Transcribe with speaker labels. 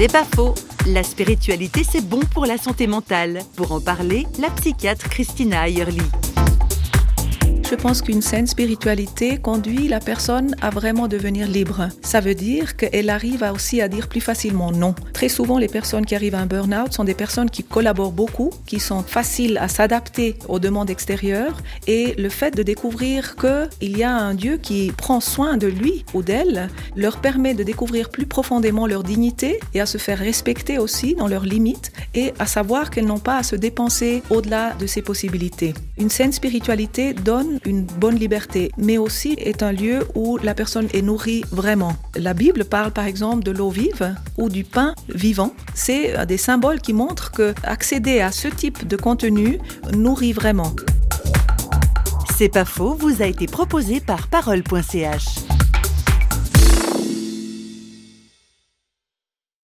Speaker 1: C'est pas faux. La spiritualité, c'est bon pour la santé mentale. Pour en parler, la psychiatre Christina Ayerly.
Speaker 2: Je pense qu'une saine spiritualité conduit la personne à vraiment devenir libre. Ça veut dire qu'elle arrive aussi à dire plus facilement non. Très souvent, les personnes qui arrivent à un burn-out sont des personnes qui collaborent beaucoup, qui sont faciles à s'adapter aux demandes extérieures et le fait de découvrir qu'il y a un Dieu qui prend soin de lui ou d'elle leur permet de découvrir plus profondément leur dignité et à se faire respecter aussi dans leurs limites et à savoir qu'elles n'ont pas à se dépenser au-delà de ses possibilités. Une saine spiritualité donne une bonne liberté, mais aussi est un lieu où la personne est nourrie vraiment. La Bible parle par exemple de l'eau vive ou du pain vivant. C'est des symboles qui montrent que accéder à ce type de contenu nourrit vraiment.
Speaker 1: C'est pas faux, vous a été proposé par parole.ch.